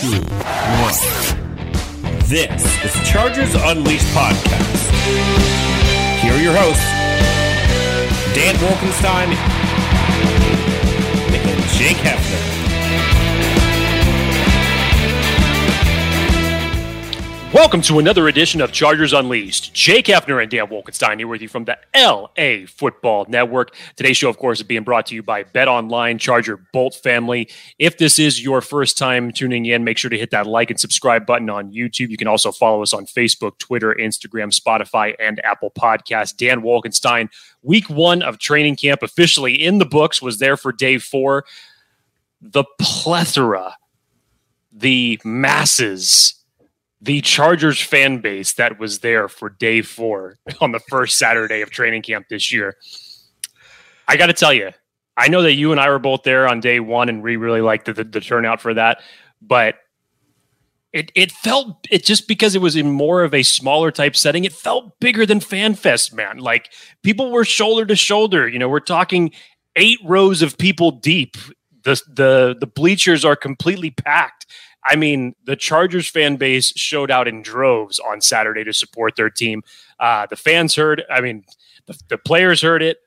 two, one. This is Chargers Unleashed podcast. Here are your hosts, Dan Wolkenstein and Jake Hefner. Welcome to another edition of Chargers Unleashed. Jake Hefner and Dan Wolkenstein here with you from the LA Football Network. Today's show, of course, is being brought to you by Bet Online Charger Bolt Family. If this is your first time tuning in, make sure to hit that like and subscribe button on YouTube. You can also follow us on Facebook, Twitter, Instagram, Spotify, and Apple Podcasts. Dan Wolkenstein, week one of training camp officially in the books, was there for day four. The plethora, the masses, the Chargers fan base that was there for day four on the first Saturday of training camp this year. I got to tell you, I know that you and I were both there on day one, and we really liked the, the, the turnout for that. But it it felt it just because it was in more of a smaller type setting, it felt bigger than FanFest, man. Like people were shoulder to shoulder. You know, we're talking eight rows of people deep. The the the bleachers are completely packed I mean, the Chargers fan base showed out in droves on Saturday to support their team. Uh, the fans heard, I mean, the, the, players heard it.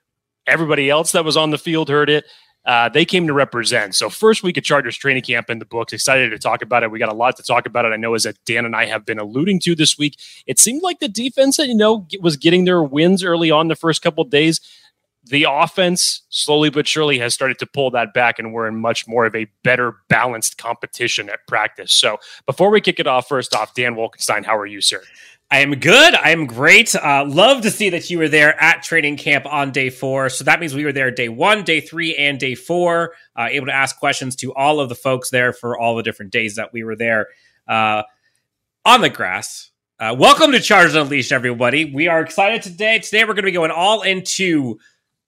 Everybody else that was on the field heard it. Uh, they came to represent. So, first week of Chargers training camp in the books. Excited to talk about it. We got a lot to talk about it. I know as Dan and I have been alluding to this week. It seemed like the defense, that you know, was getting their wins early on the first couple days the offense slowly but surely has started to pull that back and we're in much more of a better balanced competition at practice so before we kick it off first off dan wolkenstein how are you sir I am good. I am great. Uh, love to see that you were there at training camp on day four. So that means we were there day one, day three, and day four, uh, able to ask questions to all of the folks there for all the different days that we were there uh, on the grass. Uh, welcome to Chargers Unleashed, everybody. We are excited today. Today we're going to be going all into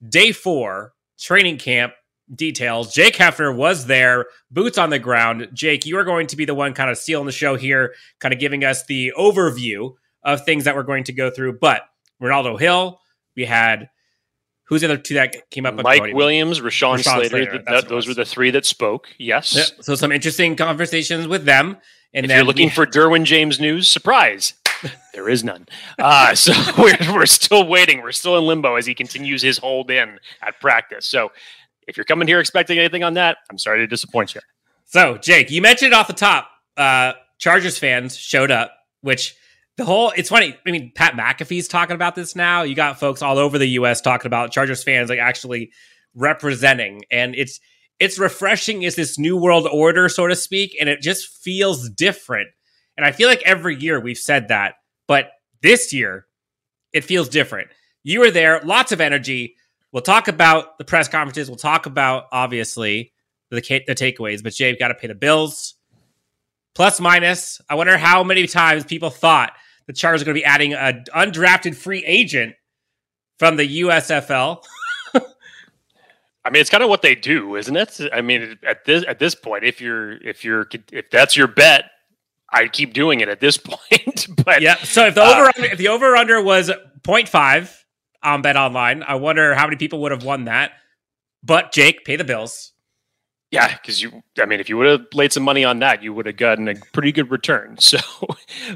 day four training camp details. Jake Hefner was there, boots on the ground. Jake, you are going to be the one kind of stealing the show here, kind of giving us the overview of things that we're going to go through. But Renaldo Hill, we had who's the other two that came up? Mike Williams, Rashawn, Rashawn Slater. Slater that, those were the three that spoke. Yes. Yep. So some interesting conversations with them. And if you're looking we, for Derwin James news, surprise, there is none. Uh, so we're, we're still waiting. We're still in limbo as he continues his hold in at practice. So if you're coming here expecting anything on that, I'm sorry to disappoint you. So, Jake, you mentioned off the top, uh, Chargers fans showed up, which the whole it's funny. I mean, Pat McAfee's talking about this now. You got folks all over the US talking about Chargers fans like actually representing, and it's it's refreshing. Is this new world order, so to speak, and it just feels different and I feel like every year we've said that, but this year it feels different. You were there, lots of energy. We'll talk about the press conferences. We'll talk about obviously the the takeaways. But Jay, got to pay the bills. Plus minus. I wonder how many times people thought the Chargers are going to be adding an undrafted free agent from the USFL. I mean, it's kind of what they do, isn't it? I mean, at this at this point, if you're if you're if that's your bet, I keep doing it at this point. but yeah, so if the over uh, if the over under was 0.5 on Bet Online, I wonder how many people would have won that. But Jake, pay the bills. Yeah, because you, I mean, if you would have laid some money on that, you would have gotten a pretty good return. So,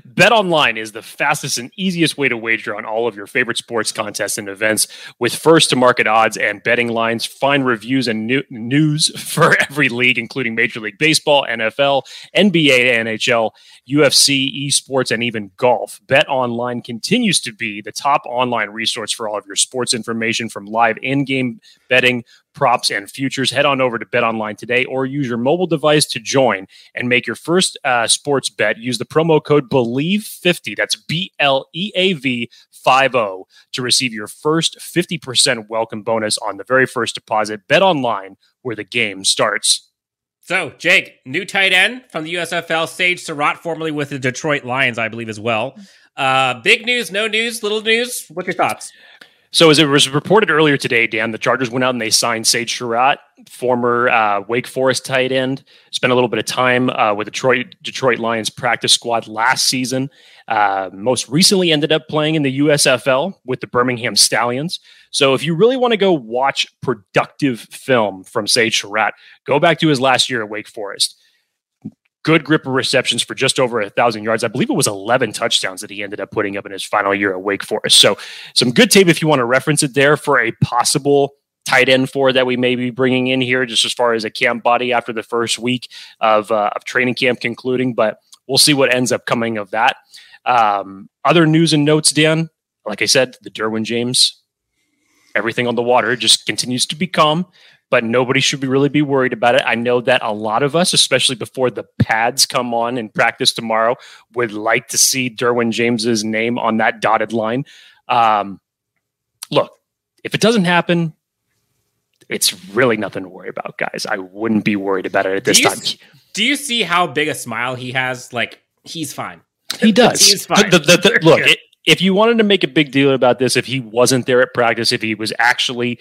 Bet Online is the fastest and easiest way to wager on all of your favorite sports contests and events with first to market odds and betting lines. Find reviews and new, news for every league, including Major League Baseball, NFL, NBA, NHL, UFC, esports, and even golf. Bet Online continues to be the top online resource for all of your sports information from live in game betting props, and futures. Head on over to Bet Online today or use your mobile device to join and make your first uh, sports bet. Use the promo code BLEAV50, that's B L E A V 50, to receive your first 50% welcome bonus on the very first deposit. Bet Online, where the game starts. So, Jake, new tight end from the USFL, Sage Surratt, formerly with the Detroit Lions, I believe, as well. Uh, big news, no news, little news. What's your thoughts? So, as it was reported earlier today, Dan, the Chargers went out and they signed Sage Surratt, former uh, Wake Forest tight end. Spent a little bit of time uh, with the Detroit Detroit Lions practice squad last season. Uh, most recently, ended up playing in the USFL with the Birmingham Stallions. So, if you really want to go watch productive film from Sage Surratt, go back to his last year at Wake Forest good grip of receptions for just over a thousand yards. I believe it was 11 touchdowns that he ended up putting up in his final year at Wake Forest. So some good tape if you want to reference it there for a possible tight end for that we may be bringing in here, just as far as a camp body after the first week of, uh, of training camp concluding. But we'll see what ends up coming of that. Um, other news and notes, Dan. Like I said, the Derwin James, everything on the water just continues to be calm but nobody should be really be worried about it. I know that a lot of us, especially before the pads come on in practice tomorrow, would like to see Derwin James's name on that dotted line. Um, look, if it doesn't happen, it's really nothing to worry about, guys. I wouldn't be worried about it at this do time. Do you see how big a smile he has? Like he's fine. He does. he's fine. The, the, the, look, it, if you wanted to make a big deal about this, if he wasn't there at practice, if he was actually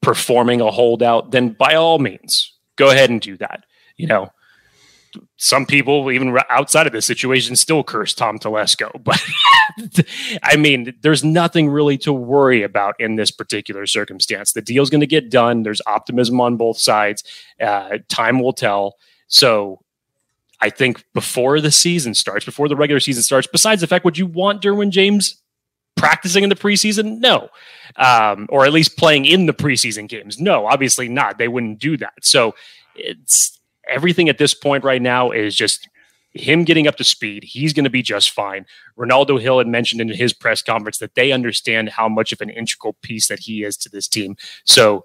performing a holdout, then by all means, go ahead and do that. You know, some people, even outside of this situation, still curse Tom Telesco. But I mean, there's nothing really to worry about in this particular circumstance. The deal's going to get done. There's optimism on both sides. Uh, time will tell. So I think before the season starts, before the regular season starts, besides the fact, would you want Derwin James practicing in the preseason? No. Um, or at least playing in the preseason games? No, obviously not. They wouldn't do that. So it's everything at this point right now is just him getting up to speed. He's going to be just fine. Renaldo Hill had mentioned in his press conference that they understand how much of an integral piece that he is to this team. So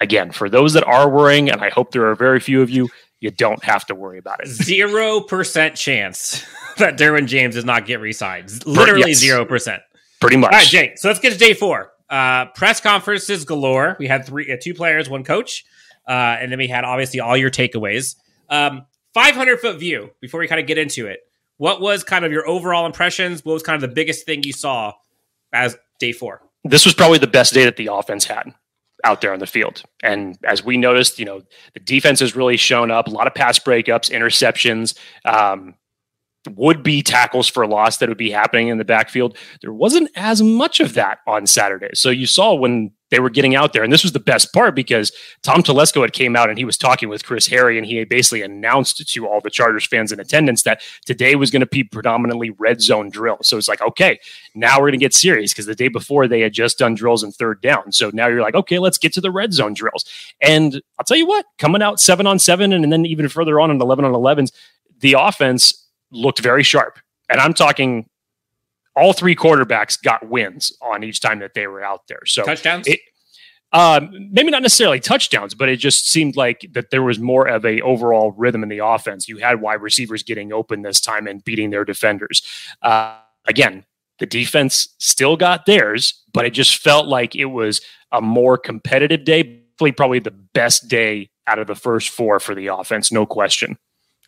again, for those that are worrying, and I hope there are very few of you, you don't have to worry about it. Zero percent chance that Derwin James does not get re-signed. Literally zero yes. percent. Pretty much. All right, Jake. So let's get to day four. Uh, press conferences galore. We had three, uh, two players, one coach, uh, and then we had obviously all your takeaways. Um, 500 foot view. Before we kind of get into it, what was kind of your overall impressions? What was kind of the biggest thing you saw as day four? This was probably the best day that the offense had out there on the field. And as we noticed, you know, the defense has really shown up. A lot of pass breakups, interceptions. Um, would be tackles for loss that would be happening in the backfield. There wasn't as much of that on Saturday. So you saw when they were getting out there, and this was the best part because Tom Telesco had came out and he was talking with Chris Harry, and he basically announced to all the Chargers fans in attendance that today was going to be predominantly red zone drill. So it's like, okay, now we're going to get serious because the day before they had just done drills in third down. So now you're like, okay, let's get to the red zone drills. And I'll tell you what, coming out seven on seven, and then even further on in eleven on 11s, the offense looked very sharp. And I'm talking all three quarterbacks got wins on each time that they were out there. So touchdowns. It, um, maybe not necessarily touchdowns, but it just seemed like that there was more of a overall rhythm in the offense. You had wide receivers getting open this time and beating their defenders. Uh, again, the defense still got theirs, but it just felt like it was a more competitive day. Probably the best day out of the first four for the offense, no question.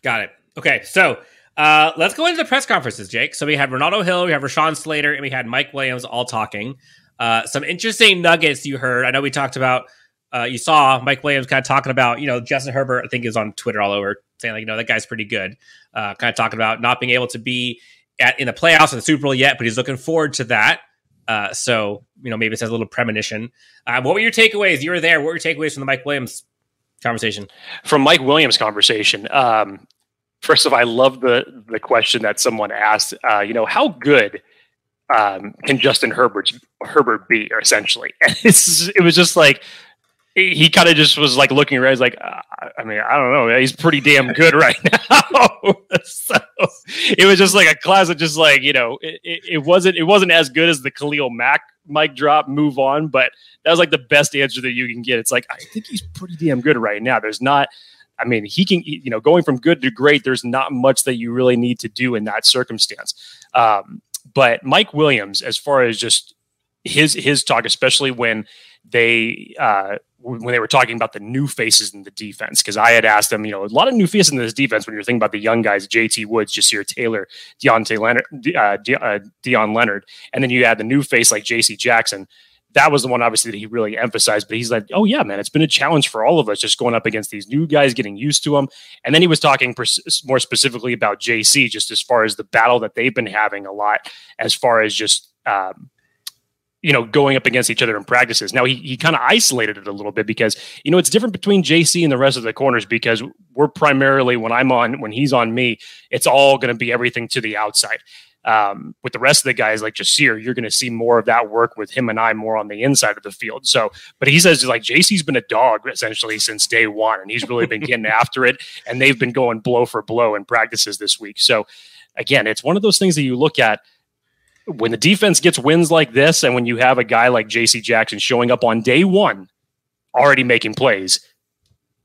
Got it. Okay, so uh, let's go into the press conferences, Jake. So we had Renaldo Hill, we have Rashawn Slater, and we had Mike Williams all talking. Uh, some interesting nuggets you heard. I know we talked about, uh, you saw Mike Williams kind of talking about, you know, Justin Herbert, I think is on Twitter all over saying like, you know, that guy's pretty good. Uh, kind of talking about not being able to be at in the playoffs or the Super Bowl yet, but he's looking forward to that. Uh, so, you know, maybe it says a little premonition. What were your takeaways? You were there. What were your takeaways from the Mike Williams conversation? From Mike Williams conversation, um, First of all, I love the the question that someone asked. Uh, you know, how good um, can Justin Herbert Herbert be? Essentially, and it was just like he kind of just was like looking around. He's like, uh, I mean, I don't know. He's pretty damn good right now. so it was just like a class of just like you know, it, it, it, wasn't it wasn't as good as the Khalil Mack mic drop. Move on, but that was like the best answer that you can get. It's like I think he's pretty damn good right now. There's not I mean, he can, you know, going from good to great, there's not much that you really need to do in that circumstance. Um, but Mike Williams, as far as just his his talk, especially when they uh, when they were talking about the new faces in the defense, because I had asked them, you know, a lot of new faces in this defense when you're thinking about the young guys, JT Woods, Ja'Sir Taylor, Deontay Leonard, uh, De- uh, Dion Leonard, and then you add the new face like JC Jackson that was the one obviously that he really emphasized. But he's like, oh yeah, man, it's been a challenge for all of us just going up against these new guys, getting used to them. And then he was talking pers- more specifically about JC, just as far as the battle that they've been having a lot, as far as just um, you know, going up against each other in practices. Now he he kind of isolated it a little bit because you know it's different between JC and the rest of the corners because we're primarily when I'm on when he's on me, it's all going to be everything to the outside. Um, with the rest of the guys like Ja'Sir, you're going to see more of that work with him and I more on the inside of the field. So, but he says like JC's been a dog essentially since day one, and he's really been getting after it, and they've been going blow for blow in practices this week. So, again, it's one of those things that you look at when the defense gets wins like this, and when you have a guy like J.C. Jackson showing up on day one, already making plays,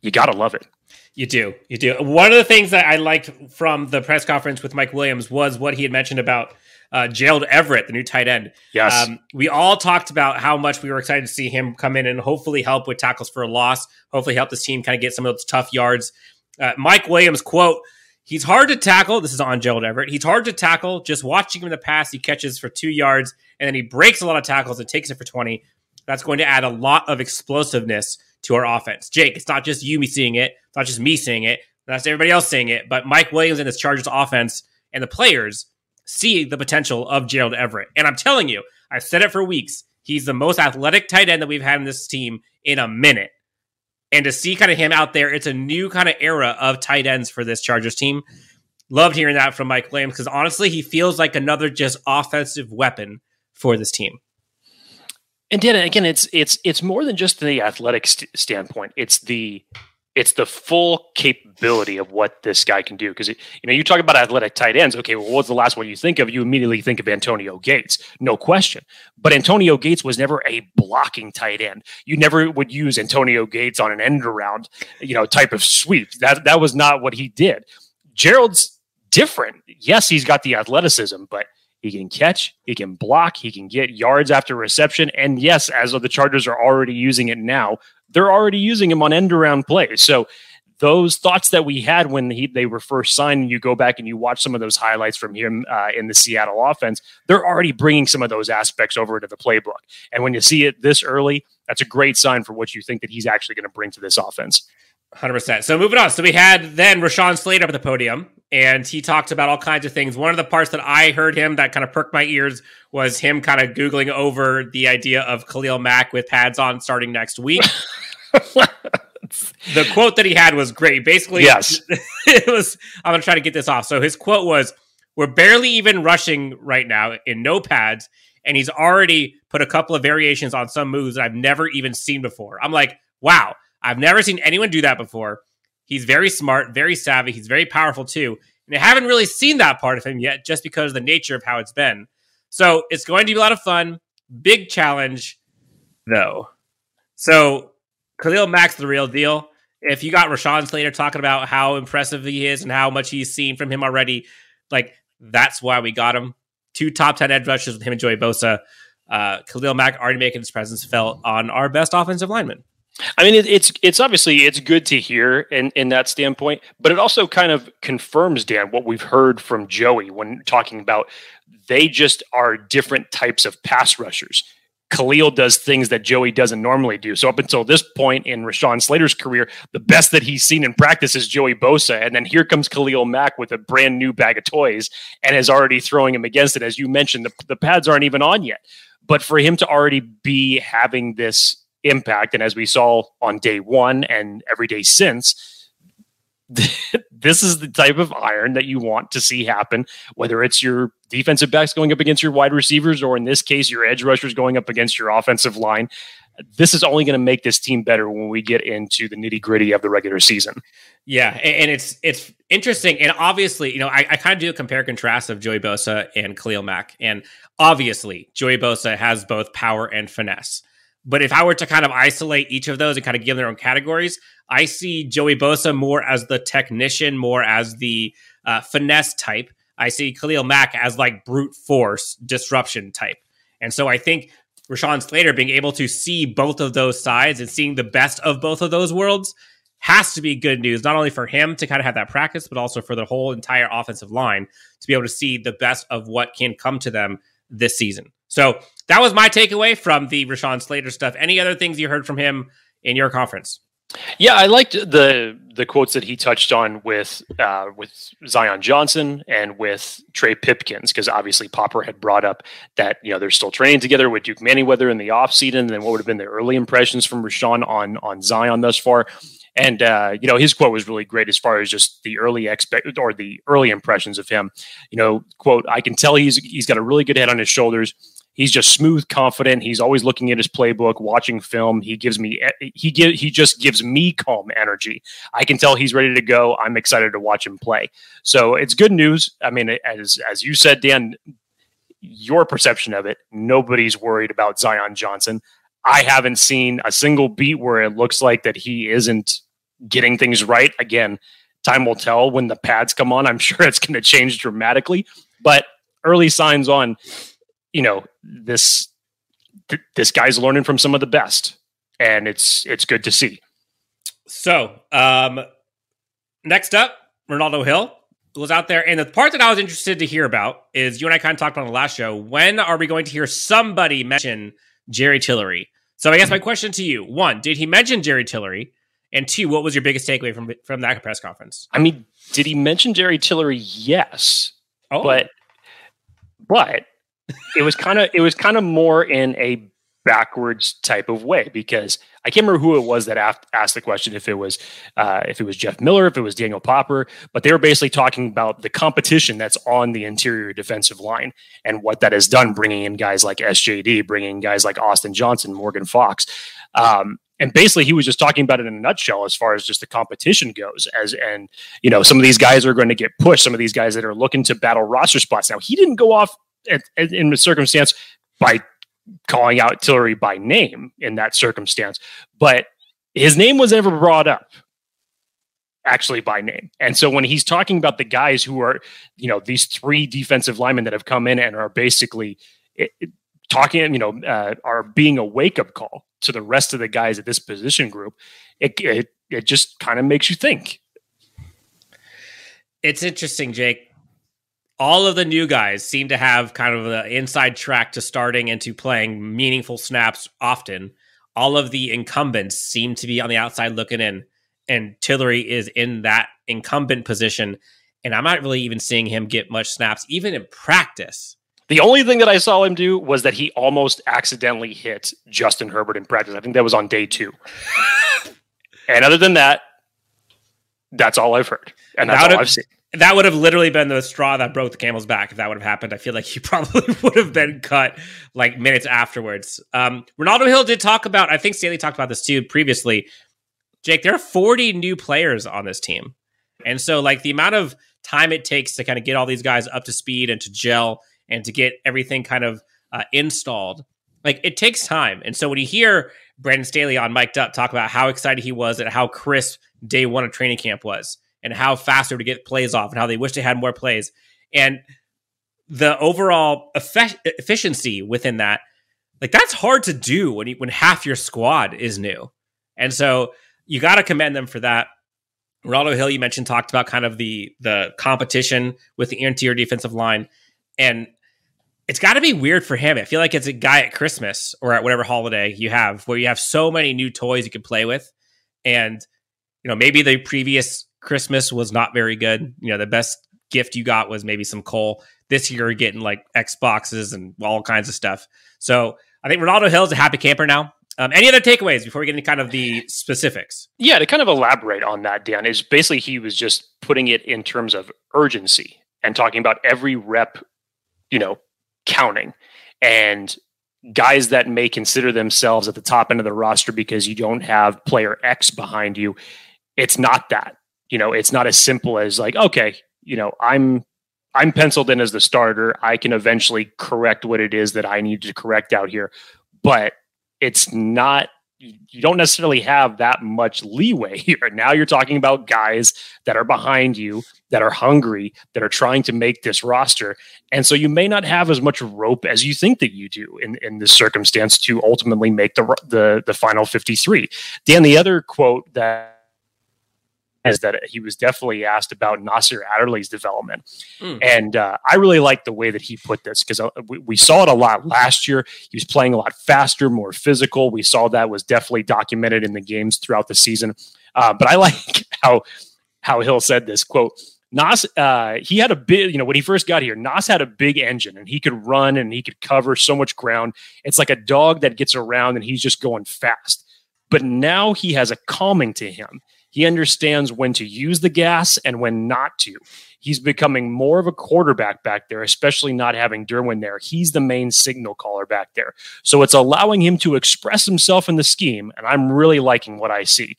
you got to love it. You do. You do. One of the things that I liked from the press conference with Mike Williams was what he had mentioned about uh, Gerald Everett, the new tight end. Yes. Um, we all talked about how much we were excited to see him come in and hopefully help with tackles for a loss, hopefully help this team kind of get some of those tough yards. Uh, Mike Williams, quote, He's hard to tackle. This is on Gerald Everett. He's hard to tackle. Just watching him in the past, he catches for two yards and then he breaks a lot of tackles and takes it for 20. That's going to add a lot of explosiveness to our offense. Jake, it's not just you me seeing it, it's not just me seeing it, that's everybody else seeing it, but Mike Williams and his Chargers offense and the players see the potential of Gerald Everett. And I'm telling you, I've said it for weeks. He's the most athletic tight end that we've had in this team in a minute. And to see kind of him out there, it's a new kind of era of tight ends for this Chargers team. Loved hearing that from Mike Williams because honestly, he feels like another just offensive weapon for this team. And Dan, again, it's it's it's more than just the athletic st- standpoint. It's the it's the full capability of what this guy can do. Because you know, you talk about athletic tight ends. Okay, well, what's the last one you think of? You immediately think of Antonio Gates, no question. But Antonio Gates was never a blocking tight end. You never would use Antonio Gates on an end around, you know, type of sweep. That that was not what he did. Gerald's different. Yes, he's got the athleticism, but he can catch, he can block, he can get yards after reception. And yes, as the Chargers are already using it now, they're already using him on end around plays. So those thoughts that we had when he, they were first signed, you go back and you watch some of those highlights from him uh, in the Seattle offense, they're already bringing some of those aspects over to the playbook. And when you see it this early, that's a great sign for what you think that he's actually going to bring to this offense. 100%. So moving on. So we had then Rashawn Slater up at the podium, and he talked about all kinds of things. One of the parts that I heard him that kind of perked my ears was him kind of Googling over the idea of Khalil Mack with pads on starting next week. the quote that he had was great. Basically, yes, it was. I'm going to try to get this off. So his quote was, "We're barely even rushing right now in no pads." And he's already put a couple of variations on some moves that I've never even seen before. I'm like, wow, I've never seen anyone do that before. He's very smart, very savvy. He's very powerful too. And I haven't really seen that part of him yet just because of the nature of how it's been. So it's going to be a lot of fun. Big challenge, though. So Khalil Mack's the real deal. If you got Rashawn Slater talking about how impressive he is and how much he's seen from him already, like that's why we got him. Two top 10 edge rushes with him and Joey Bosa. Uh, Khalil Mack already making his presence felt on our best offensive lineman. I mean, it, it's it's obviously it's good to hear in in that standpoint, but it also kind of confirms Dan what we've heard from Joey when talking about they just are different types of pass rushers. Khalil does things that Joey doesn't normally do. So up until this point in Rashawn Slater's career, the best that he's seen in practice is Joey Bosa, and then here comes Khalil Mack with a brand new bag of toys and is already throwing him against it. As you mentioned, the, the pads aren't even on yet, but for him to already be having this impact. And as we saw on day one and every day since, this is the type of iron that you want to see happen, whether it's your defensive backs going up against your wide receivers, or in this case, your edge rushers going up against your offensive line. This is only going to make this team better when we get into the nitty gritty of the regular season. Yeah, and it's it's interesting, and obviously, you know, I, I kind of do a compare contrast of Joey Bosa and Khalil Mack, and obviously, Joey Bosa has both power and finesse. But if I were to kind of isolate each of those and kind of give them their own categories, I see Joey Bosa more as the technician, more as the uh, finesse type. I see Khalil Mack as like brute force disruption type. And so I think Rashawn Slater being able to see both of those sides and seeing the best of both of those worlds has to be good news, not only for him to kind of have that practice, but also for the whole entire offensive line to be able to see the best of what can come to them this season. So that was my takeaway from the Rashawn Slater stuff. Any other things you heard from him in your conference? Yeah, I liked the the quotes that he touched on with uh, with Zion Johnson and with Trey Pipkins, because obviously Popper had brought up that you know they're still training together with Duke Manyweather in the offseason, and then what would have been the early impressions from Rashawn on on Zion thus far. And uh, you know his quote was really great as far as just the early expect or the early impressions of him. You know, quote: I can tell he's he's got a really good head on his shoulders he's just smooth, confident. He's always looking at his playbook, watching film. He gives me he give he just gives me calm energy. I can tell he's ready to go. I'm excited to watch him play. So it's good news. I mean, as as you said, Dan, your perception of it, nobody's worried about Zion Johnson. I haven't seen a single beat where it looks like that he isn't getting things right. Again, time will tell when the pads come on. I'm sure it's going to change dramatically, but early signs on you know this th- this guy's learning from some of the best, and it's it's good to see. So, um, next up, Renaldo Hill was out there, and the part that I was interested to hear about is you and I kind of talked about on the last show. When are we going to hear somebody mention Jerry Tillery? So, I guess my question to you: one, did he mention Jerry Tillery? And two, what was your biggest takeaway from from that press conference? I mean, did he mention Jerry Tillery? Yes, oh. but but it was kind of it was kind of more in a backwards type of way because I can't remember who it was that asked the question if it was uh, if it was Jeff Miller if it was Daniel Popper but they were basically talking about the competition that's on the interior defensive line and what that has done bringing in guys like SJD bringing guys like Austin Johnson Morgan Fox um, and basically he was just talking about it in a nutshell as far as just the competition goes as and you know some of these guys are going to get pushed some of these guys that are looking to battle roster spots now he didn't go off in the circumstance by calling out Tillery by name in that circumstance, but his name was never brought up actually by name. And so when he's talking about the guys who are, you know, these three defensive linemen that have come in and are basically it, it, talking, you know, uh, are being a wake up call to the rest of the guys at this position group, it, it, it just kind of makes you think. It's interesting, Jake all of the new guys seem to have kind of the inside track to starting and to playing meaningful snaps often. All of the incumbents seem to be on the outside looking in, and Tillery is in that incumbent position. And I'm not really even seeing him get much snaps, even in practice. The only thing that I saw him do was that he almost accidentally hit Justin Herbert in practice. I think that was on day two. and other than that, that's all I've heard. And that's all I've seen that would have literally been the straw that broke the camel's back if that would have happened. I feel like he probably would have been cut like minutes afterwards. Um, Renaldo Hill did talk about, I think Staley talked about this too previously. Jake, there are 40 new players on this team. And so, like, the amount of time it takes to kind of get all these guys up to speed and to gel and to get everything kind of uh, installed, like, it takes time. And so, when you hear Brandon Staley on Mic'd Up talk about how excited he was and how crisp day one of training camp was, and how fast faster to get plays off and how they wish they had more plays. And the overall effe- efficiency within that, like that's hard to do when you, when half your squad is new. And so you got to commend them for that. Renaldo Hill, you mentioned, talked about kind of the the competition with the interior defensive line, and it's got to be weird for him. I feel like it's a guy at Christmas or at whatever holiday you have, where you have so many new toys you can play with, and you know maybe the previous Christmas was not very good. You know, the best gift you got was maybe some coal. This year, you're getting like Xboxes and all kinds of stuff. So I think Renaldo Hill is a happy camper now. Um, any other takeaways before we get into kind of the specifics? Yeah, to kind of elaborate on that, Dan, is basically he was just putting it in terms of urgency and talking about every rep, you know, counting and guys that may consider themselves at the top end of the roster because you don't have player X behind you. It's not that you know, it's not as simple as like, okay, you know, I'm I'm penciled in as the starter. I can eventually correct what it is that I need to correct out here. But it's not you don't necessarily have that much leeway here. Now you're talking about guys that are behind you, that are hungry, that are trying to make this roster. And so you may not have as much rope as you think that you do in, in this circumstance to ultimately make the, the, the final 53. Dan, the other quote that is that he was definitely asked about Nasir Adderley's development. Mm. And uh, I really like the way that he put this because uh, we, we, saw it a lot last year. He was playing a lot faster, more physical. We saw that was definitely documented in the games throughout the season. Uh, but I like how how Hill said this quote. Nas, uh, he had a big, you know, when he first got here, Nas had a big engine and he could run and he could cover so much ground. It's like a dog that gets around and he's just going fast. But now he has a calming to him. He understands when to use the gas and when not to. He's becoming more of a quarterback back there, especially not having Derwin there. He's the main signal caller back there. So it's allowing him to express himself in the scheme. And I'm really liking what I see.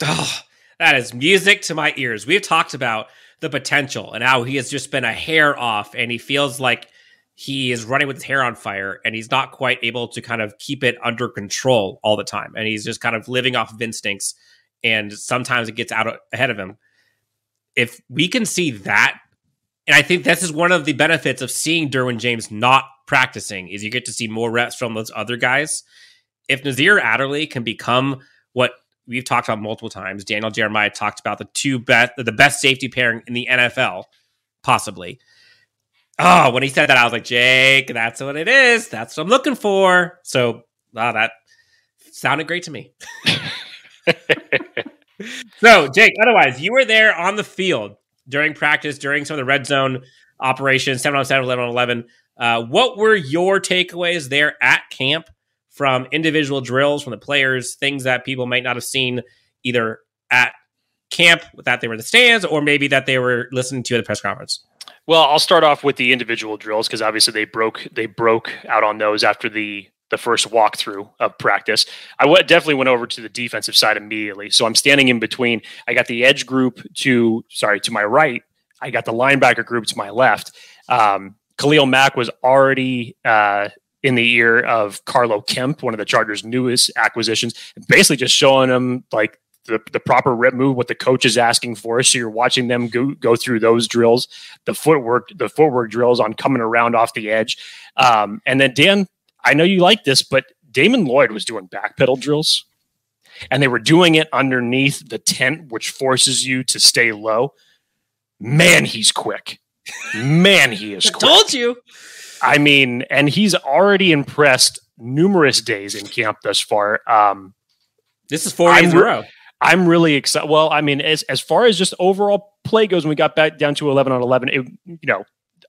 Oh, that is music to my ears. We've talked about the potential and how he has just been a hair off and he feels like he is running with his hair on fire and he's not quite able to kind of keep it under control all the time. And he's just kind of living off of instincts and sometimes it gets out ahead of him. If we can see that, and I think this is one of the benefits of seeing Derwin James not practicing is you get to see more reps from those other guys. If Nasir Adderley can become what we've talked about multiple times, Daniel Jeremiah talked about the two best, the best safety pairing in the NFL, possibly. Oh, when he said that, I was like, Jake, that's what it is. That's what I'm looking for. So, wow, that sounded great to me. so, Jake, otherwise, you were there on the field during practice, during some of the red zone operations, 7 on 7, 11 on 11. Uh, what were your takeaways there at camp from individual drills from the players, things that people might not have seen either at camp that they were in the stands or maybe that they were listening to at the press conference? Well, I'll start off with the individual drills because obviously they broke they broke out on those after the the first walkthrough of practice. I w- definitely went over to the defensive side immediately. So I'm standing in between. I got the edge group to sorry to my right. I got the linebacker group to my left. Um, Khalil Mack was already uh, in the ear of Carlo Kemp, one of the Chargers' newest acquisitions, basically just showing them like the, the proper rep move, what the coach is asking for. So you're watching them go, go through those drills, the footwork, the footwork drills on coming around off the edge. Um, and then Dan, I know you like this, but Damon Lloyd was doing back pedal drills and they were doing it underneath the tent, which forces you to stay low. Man, he's quick. Man, he is quick. Told you. I mean, and he's already impressed numerous days in camp thus far. Um, this is 4 days in a row. I'm really excited. Well, I mean, as as far as just overall play goes, when we got back down to 11 on 11, it, you know,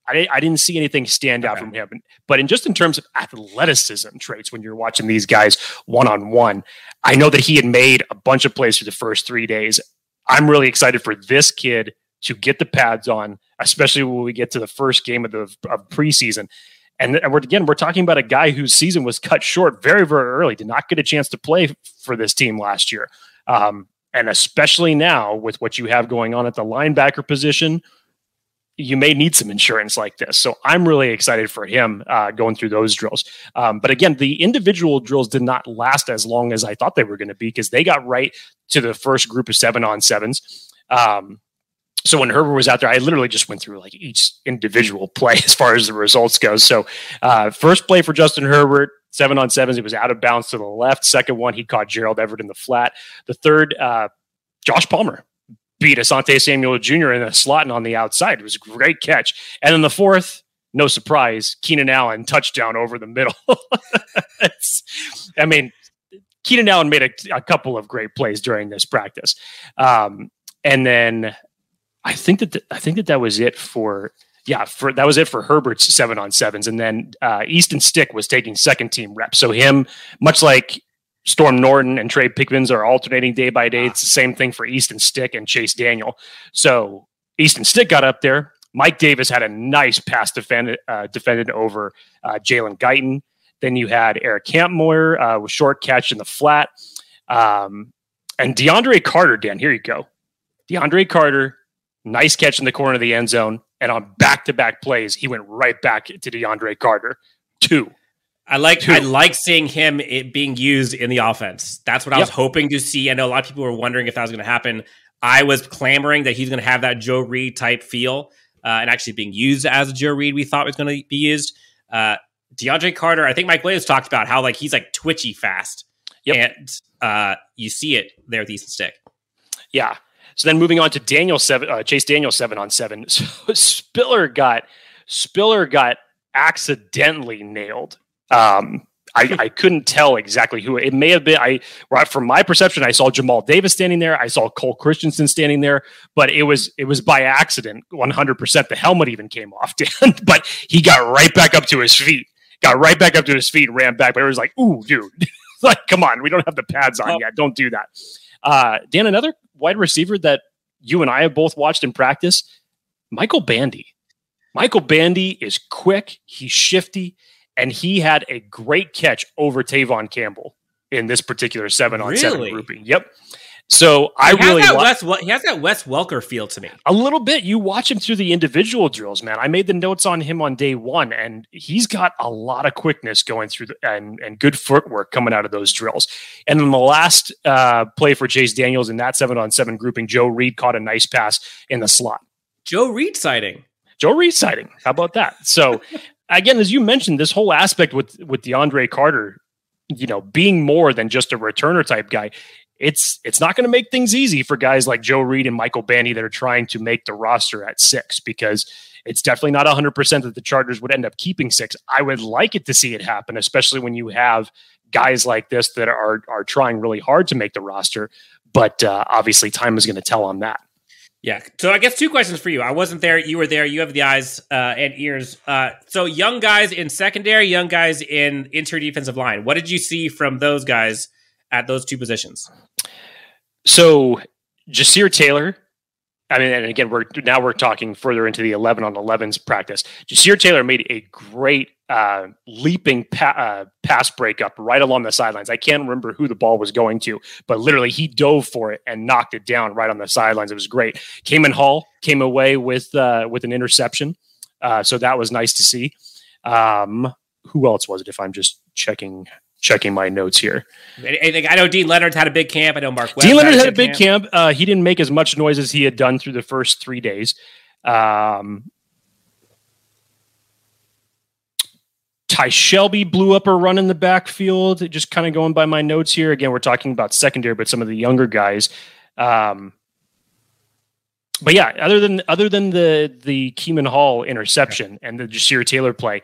I, I didn't see anything stand out okay. from him. But in just in terms of athleticism traits, when you're watching these guys one on one, I know that he had made a bunch of plays for the first three days. I'm really excited for this kid to get the pads on, especially when we get to the first game of the of preseason. And, and we're again, we're talking about a guy whose season was cut short very, very early, did not get a chance to play for this team last year. Um, and especially now with what you have going on at the linebacker position, you may need some insurance like this. So I'm really excited for him uh, going through those drills. Um, but again, the individual drills did not last as long as I thought they were going to be because they got right to the first group of seven on sevens. Um, so when Herbert was out there, I literally just went through like each individual play as far as the results go. So uh, first play for Justin Herbert, seven on sevens, it was out of bounds to the left. Second one, he caught Gerald Everett in the flat. The third, uh, Josh Palmer beat Asante Samuel Jr. in a slot and on the outside. It was a great catch. And then the fourth, no surprise, Keenan Allen touchdown over the middle. I mean, Keenan Allen made a, a, couple of great plays during this practice. Um, and then I think that the, I think that that was it for yeah for that was it for Herbert's seven on sevens, and then uh, Easton Stick was taking second team reps. So him, much like Storm Norton and Trey Pipkins are alternating day by day. It's the same thing for Easton Stick and Chase Daniel. So Easton Stick got up there. Mike Davis had a nice pass defended uh, defended over uh, Jalen Guyton. Then you had Eric Kampmoyer uh, with short catch in the flat. Um, and DeAndre Carter, Dan, here you go. DeAndre Carter Nice catch in the corner of the end zone. And on back to back plays, he went right back to DeAndre Carter. Two. I like. I like seeing him being used in the offense. That's what I yep. was hoping to see. I know a lot of people were wondering if that was going to happen. I was clamoring that he's going to have that Joe Reed type feel uh, and actually being used as a Joe Reed we thought was going to be used. Uh, DeAndre Carter, I think Mike Williams talked about how like he's like twitchy fast. Yep. And uh, you see it there with Easton Stick. Yeah. So then moving on to Daniel seven, uh, Chase Daniel seven on seven. So Spiller got Spiller got accidentally nailed. Um, I, I couldn't tell exactly who it may have been. I right from my perception, I saw Jamal Davis standing there. I saw Cole Christiansen standing there, but it was it was by accident, one hundred percent. The helmet even came off, Dan, but he got right back up to his feet. Got right back up to his feet and ran back. But it was like, ooh, dude, like, come on, we don't have the pads on oh. yet. Don't do that. Uh, Dan, another wide receiver that you and I have both watched in practice, Michael Bandy. Michael Bandy is quick. He's shifty and he had a great catch over Tevaughn Campbell in this particular seven on seven grouping. Yep. So I really that Wes, he has that Wes Welker feel to me. A little bit. You watch him through the individual drills, man. I made the notes on him on day one, and he's got a lot of quickness going through the, and and good footwork coming out of those drills. And then the last uh, play for Chase Daniels in that seven on seven grouping, Joe Reed caught a nice pass in the slot. Joe Reed sighting. Joe Reed sighting. How about that? So again, as you mentioned, this whole aspect with with DeAndre Carter, you know, being more than just a returner type guy, it's it's not going to make things easy for guys like Joe Reed and Michael Bandy that are trying to make the roster at six because it's definitely not 100% that the Chargers would end up keeping six. I would like it to see it happen, especially when you have guys like this that are are trying really hard to make the roster. But uh, obviously, time is going to tell on that. Yeah. So I guess two questions for you. I wasn't there. You were there. You have the eyes uh, and ears. Uh, so young guys in secondary, young guys in interior defensive line. What did you see from those guys at those two positions? So Ja'Sir Taylor. I mean, and again, we're now we're talking further into the eleven on 11s practice. Ja'Sir Taylor made a great uh, leaping pa- uh, pass breakup right along the sidelines. I can't remember who the ball was going to, but literally he dove for it and knocked it down right on the sidelines. It was great. Kemon Hall came away with uh, with an interception, uh, so that was nice to see. Um, who else was it? If I'm just checking checking my notes here. I know Deane Leonard had a big camp. I know Mark. Webb Deane Leonard had a big camp. camp. Uh, he didn't make as much noise as he had done through the first three days. Um, Ty Shelby blew up a run in the backfield. Just kind of going by my notes here. Again, we're talking about secondary, but some of the younger guys. Um, but yeah, other than other than the the Kemon Hall interception and the Ja'Sir Taylor play,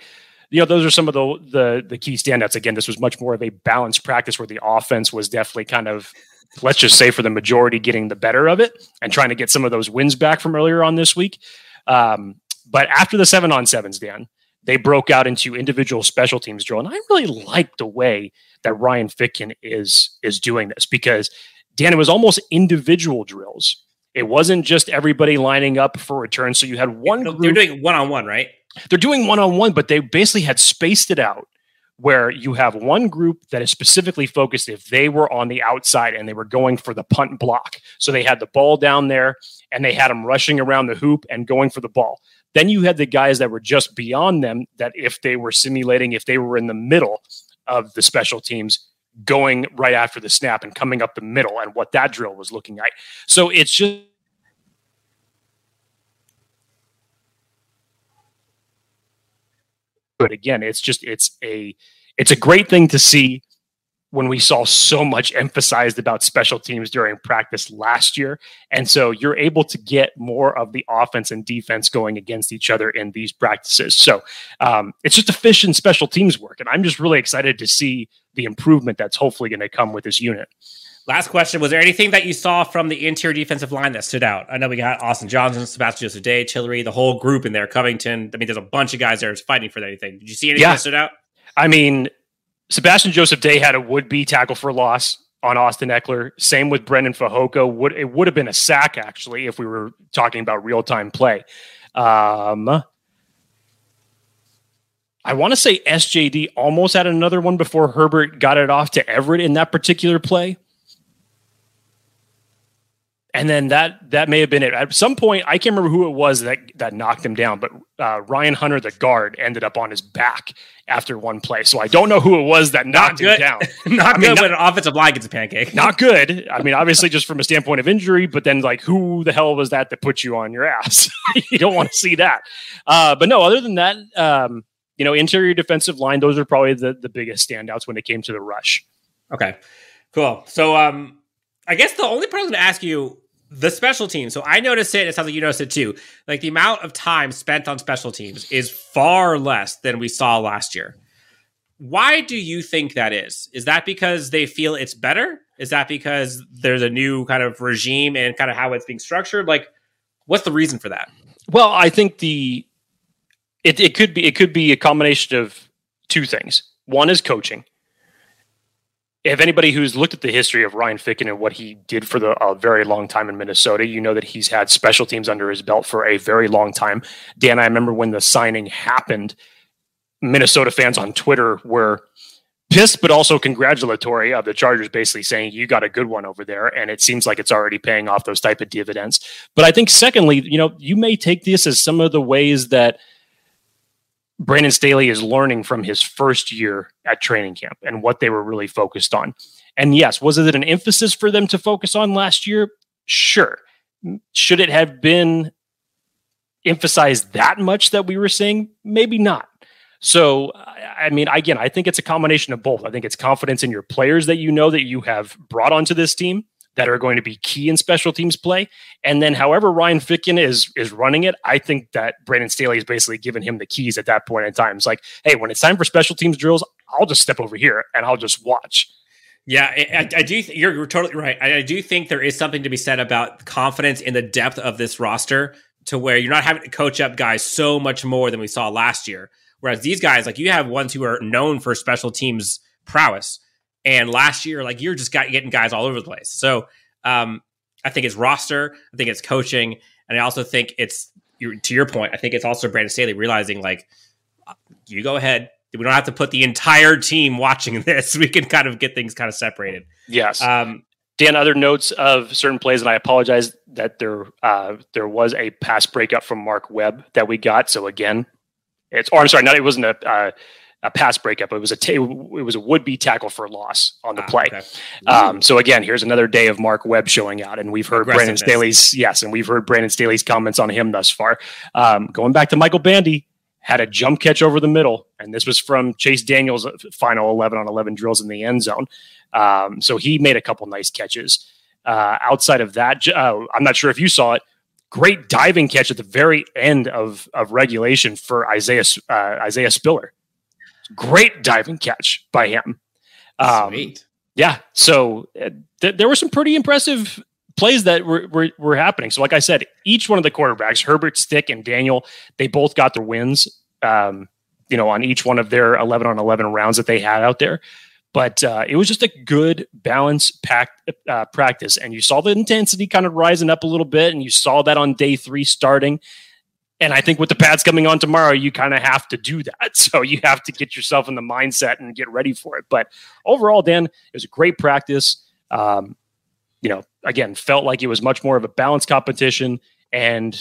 you know, those are some of the the the key standouts. Again, this was much more of a balanced practice where the offense was definitely kind of let's just say for the majority getting the better of it and trying to get some of those wins back from earlier on this week. Um, but after the seven on sevens, Dan, they broke out into individual special teams drill. And I really like the way that Ryan Ficken is is doing this because Dan, it was almost individual drills. It wasn't just everybody lining up for return. So you had one group, They're doing one on one, right? They're doing one on one, but they basically had spaced it out where you have one group that is specifically focused if they were on the outside and they were going for the punt block. So they had the ball down there and they had them rushing around the hoop and going for the ball. Then you had the guys that were just beyond them that if they were simulating, if they were in the middle of the special teams, going right after the snap and coming up the middle and what that drill was looking like. So it's just but again, it's just it's a it's a great thing to see when we saw so much emphasized about special teams during practice last year. And so you're able to get more of the offense and defense going against each other in these practices. So um, it's just efficient special teams work. And I'm just really excited to see the improvement that's hopefully going to come with this unit. Last question. Was there anything that you saw from the interior defensive line that stood out? I know we got Austin Johnson, Sebastian Joseph Day, Tillery, the whole group in there, Covington. I mean, there's a bunch of guys there fighting for anything. Did you see anything yeah. that stood out? I mean, Sebastian Joseph Day had a would-be tackle for loss on Austin Ekeler. Same with Brendan Fehoko. Would it would have been a sack actually if we were talking about real-time play. Um, I want to say SJD almost had another one before Herbert got it off to Everett in that particular play and then that that may have been it. At some point, I can't remember who it was that that knocked him down, but uh, Ryan Hunter, the guard, ended up on his back after one play. So I don't know who it was that knocked him down. not I good mean, when not, an offensive line gets a pancake. not good. I mean, obviously, just from a standpoint of injury, but then like, who the hell was that that put you on your ass? you don't want to see that. Uh, but no, other than that, um, you know, interior defensive line, those are probably the the biggest standouts when it came to the rush. Okay, cool. So um, I guess the only part I was going to ask you the special teams. So I noticed it. It sounds like you noticed it too. Like the amount of time spent on special teams is far less than we saw last year. Why do you think that is? Is that because they feel it's better? Is that because there's a new kind of regime and kind of how it's being structured? Like, what's the reason for that? Well, I think the it, it could be it could be a combination of two things. One is coaching. If anybody who's looked at the history of Ryan Ficken and what he did for the a very long time in Minnesota, you know that he's had special teams under his belt for a very long time. Dan, I remember when the signing happened, Minnesota fans on Twitter were pissed, but also congratulatory of the Chargers, basically saying you got a good one over there, and it seems like it's already paying off those type of dividends. But I think, secondly, you know, you may take this as some of the ways that Brandon Staley is learning from his first year at training camp and what they were really focused on. And yes, was it an emphasis for them to focus on last year? Sure. Should it have been emphasized that much that we were seeing? Maybe not. So, I mean, again, I think it's a combination of both. I think it's confidence in your players that you know that you have brought onto this team that are going to be key in special teams play. And then however Ryan Ficken is is running it, I think that Brandon Staley is basically giving him the keys at that point in time. It's like, hey, when it's time for special teams drills, I'll just step over here and I'll just watch. Yeah, I, I do. Th- you're, you're, totally right. I, I do think there is something to be said about confidence in the depth of this roster, to where you're not having to coach up guys so much more than we saw last year. Whereas these guys, like you have ones who are known for special teams prowess, and last year, like you're just got, getting guys all over the place. So um, I think it's roster. I think it's coaching, and I also think it's to your point. I think it's also Brandon Staley realizing like uh, you go ahead. We don't have to put the entire team watching this. We can kind of get things kind of separated. Yes. Um, Dan, other notes of certain plays, and I apologize that there uh, there was a pass breakup from Mark Webb that we got. So again, it's or I'm sorry, not it wasn't a uh, a pass breakup. It was a t- it was a would be tackle for loss on the ah, play. Okay. Um, so again, here's another day of Mark Webb showing out, and we've heard Brandon Staley's yes, and we've heard Brandon Staley's comments on him thus far. Um, going back to Michael Bandy, had a jump catch over the middle, and this was from Chase Daniels' final 11 on 11 drills in the end zone. Um, so he made a couple nice catches. Uh, outside of that, uh, I'm not sure if you saw it great diving catch at the very end of, of regulation for Isaiah uh, Isaiah Spiller. Great diving catch by him. Um, Sweet. Yeah. So uh, th- there were some pretty impressive plays that were, were, were happening. So, like I said, each one of the quarterbacks, Herbert, Stick, and Daniel, they both got their wins. Um, you know, on each one of their 11 on 11 rounds that they had out there. But uh, it was just a good balance packed uh, practice, and you saw the intensity kind of rising up a little bit, and you saw that on day three starting. And I think with the pads coming on tomorrow, you kind of have to do that. So you have to get yourself in the mindset and get ready for it. But overall, Dan, it was a great practice. Um, you know, again, felt like it was much more of a balanced competition, and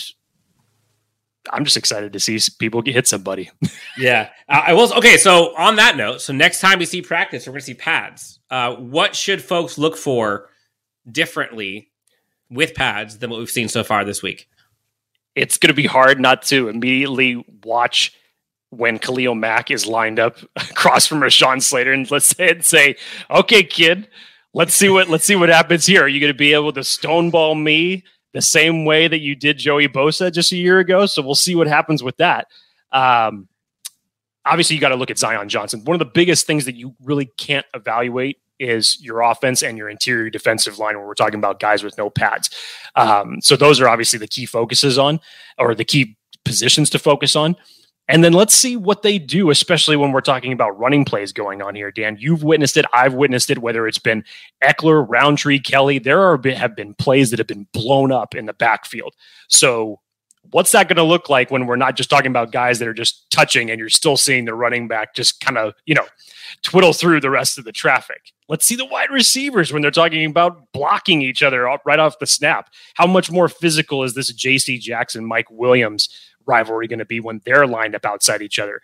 I'm just excited to see people get hit somebody. yeah, I will. Okay, so on that note, so next time we see practice, we're going to see pads. Uh, what should folks look for differently with pads than what we've seen so far this week? It's going to be hard not to immediately watch when Khalil Mack is lined up across from Rashawn Slater, and let's say and say, "Okay, kid, let's see what let's see what happens here. Are you going to be able to stoneball me?" the same way that you did Joey Bosa just a year ago. So we'll see what happens with that. Um, obviously, you got to look at Zion Johnson. One of the biggest things that you really can't evaluate is your offense and your interior defensive line where we're talking about guys with no pads. Um, so those are obviously the key focuses on, or the key positions to focus on. And then let's see what they do, especially when we're talking about running plays going on here. Dan, you've witnessed it. I've witnessed it, whether it's been Ekeler, Rountree, Kelley. There are have been plays that have been blown up in the backfield. So, what's that going to look like when we're not just talking about guys that are just touching and you're still seeing the running back just kind of, you know, twiddle through the rest of the traffic? Let's see the wide receivers when they're talking about blocking each other right off the snap. How much more physical is this J.C. Jackson, Mike Williams? rivalry going to be when they're lined up outside each other?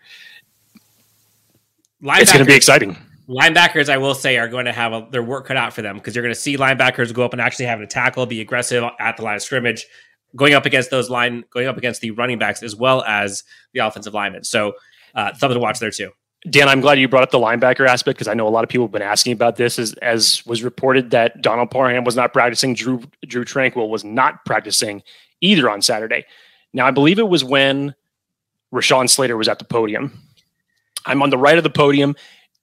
It's going to be exciting. Linebackers, I will say, are going to have a, their work cut out for them because you're going to see linebackers go up and actually have a tackle, be aggressive at the line of scrimmage, going up against those line, going up against the running backs as well as the offensive linemen. So uh, something to watch there too. Dan, I'm glad you brought up the linebacker aspect because I know a lot of people have been asking about this. As, as was reported that Donald Parham was not practicing, Drew Drew Tranquill was not practicing either on Saturday. Now, I believe it was when Rashawn Slater was at the podium. I'm on the right of the podium,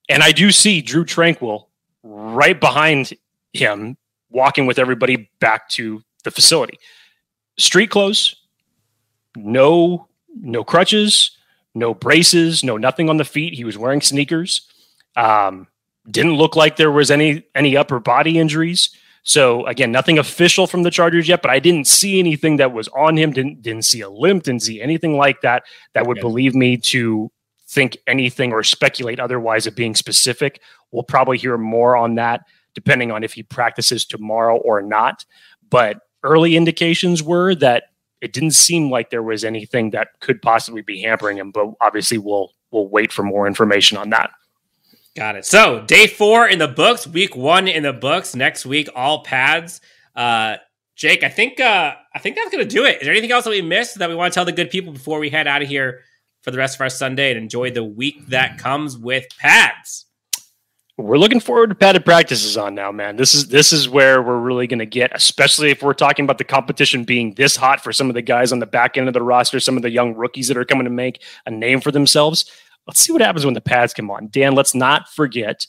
and I do see Drew Tranquill right behind him, walking with everybody back to the facility. Street clothes, no no crutches, no braces, no nothing on the feet. He was wearing sneakers. Um, didn't look like there was any any upper body injuries. So again, nothing official from the Chargers yet, but I didn't see anything that was on him. Didn't didn't see a limp. Didn't see anything like that that would believe me to think anything or speculate otherwise of being specific. We'll probably hear more on that depending on if he practices tomorrow or not. But early indications were that it didn't seem like there was anything that could possibly be hampering him, but obviously we'll we'll wait for more information on that. Got it. So day four in the books, week one in the books. Next week, all pads. Uh, Jake, I think uh, I think that's gonna do it. Is there anything else that we missed that we want to tell the good people before we head out of here for the rest of our Sunday and enjoy the week that comes with pads? We're looking forward to padded practices on now, man. This is this is where we're really going to get, especially if we're talking about the competition being this hot for some of the guys on the back end of the roster, some of the young rookies that are coming to make a name for themselves. Let's see what happens when the pads come on. Dan, let's not forget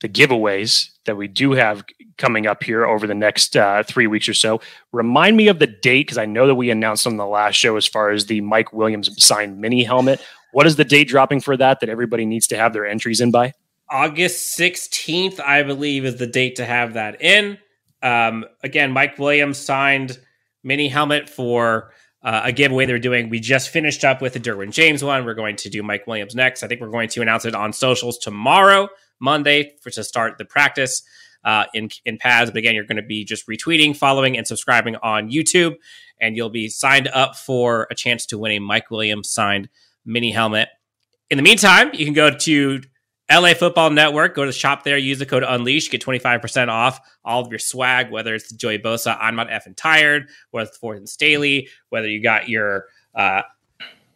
the giveaways that we do have coming up here over the next uh, three weeks or so. Remind me of the date because I know that we announced on the last show as far as the Mike Williams signed mini helmet. What is the date dropping for that that everybody needs to have their entries in by? August 16th, I believe, is the date to have that in. Um, again, Mike Williams signed mini helmet for uh, a giveaway they're doing. We just finished up with the Derwin James one. We're going to do Mike Williams next. I think we're going to announce it on socials tomorrow, Monday, for to start the practice uh, in in pads. But again, you're going to be just retweeting, following, and subscribing on YouTube, and you'll be signed up for a chance to win a Mike Williams signed mini helmet. In the meantime, you can go to LA Football Network. Go to the shop there. Use the code Unleash. Get 25% off all of your swag, whether it's the Joey Bosa, I'm not effing tired, whether it's Fourth and Staley, whether you got your uh,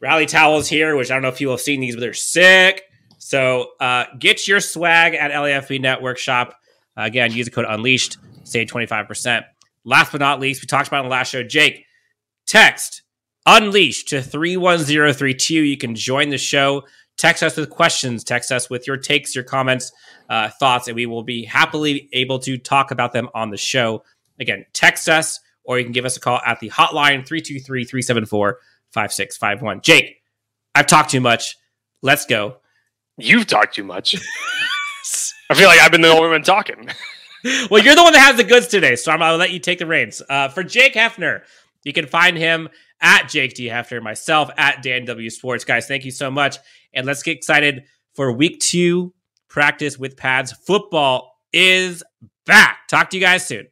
rally towels here, which I don't know if you have seen these, but they're sick. So uh, get your swag at LAFB Network shop. Uh, again, use the code Unleashed. Save 25%. Last but not least, we talked about on the last show, Jake, text Unleashed to 31032. You can join the show text us with questions, text us with your takes, your comments, uh, thoughts, and we will be happily able to talk about them on the show. Again, text us or you can give us a call at the hotline 323 374 5651. Jake, I've talked too much. Let's go. You've talked too much. I feel like I've been the only one talking. well, you're the one that has the goods today, so I'm going to let you take the reins. Uh, for Jake Hefner, you can find him at Jake D. Myself at Dan W. Sports. Guys, thank you so much. And let's get excited for week two practice with pads. Football is back. Talk to you guys soon.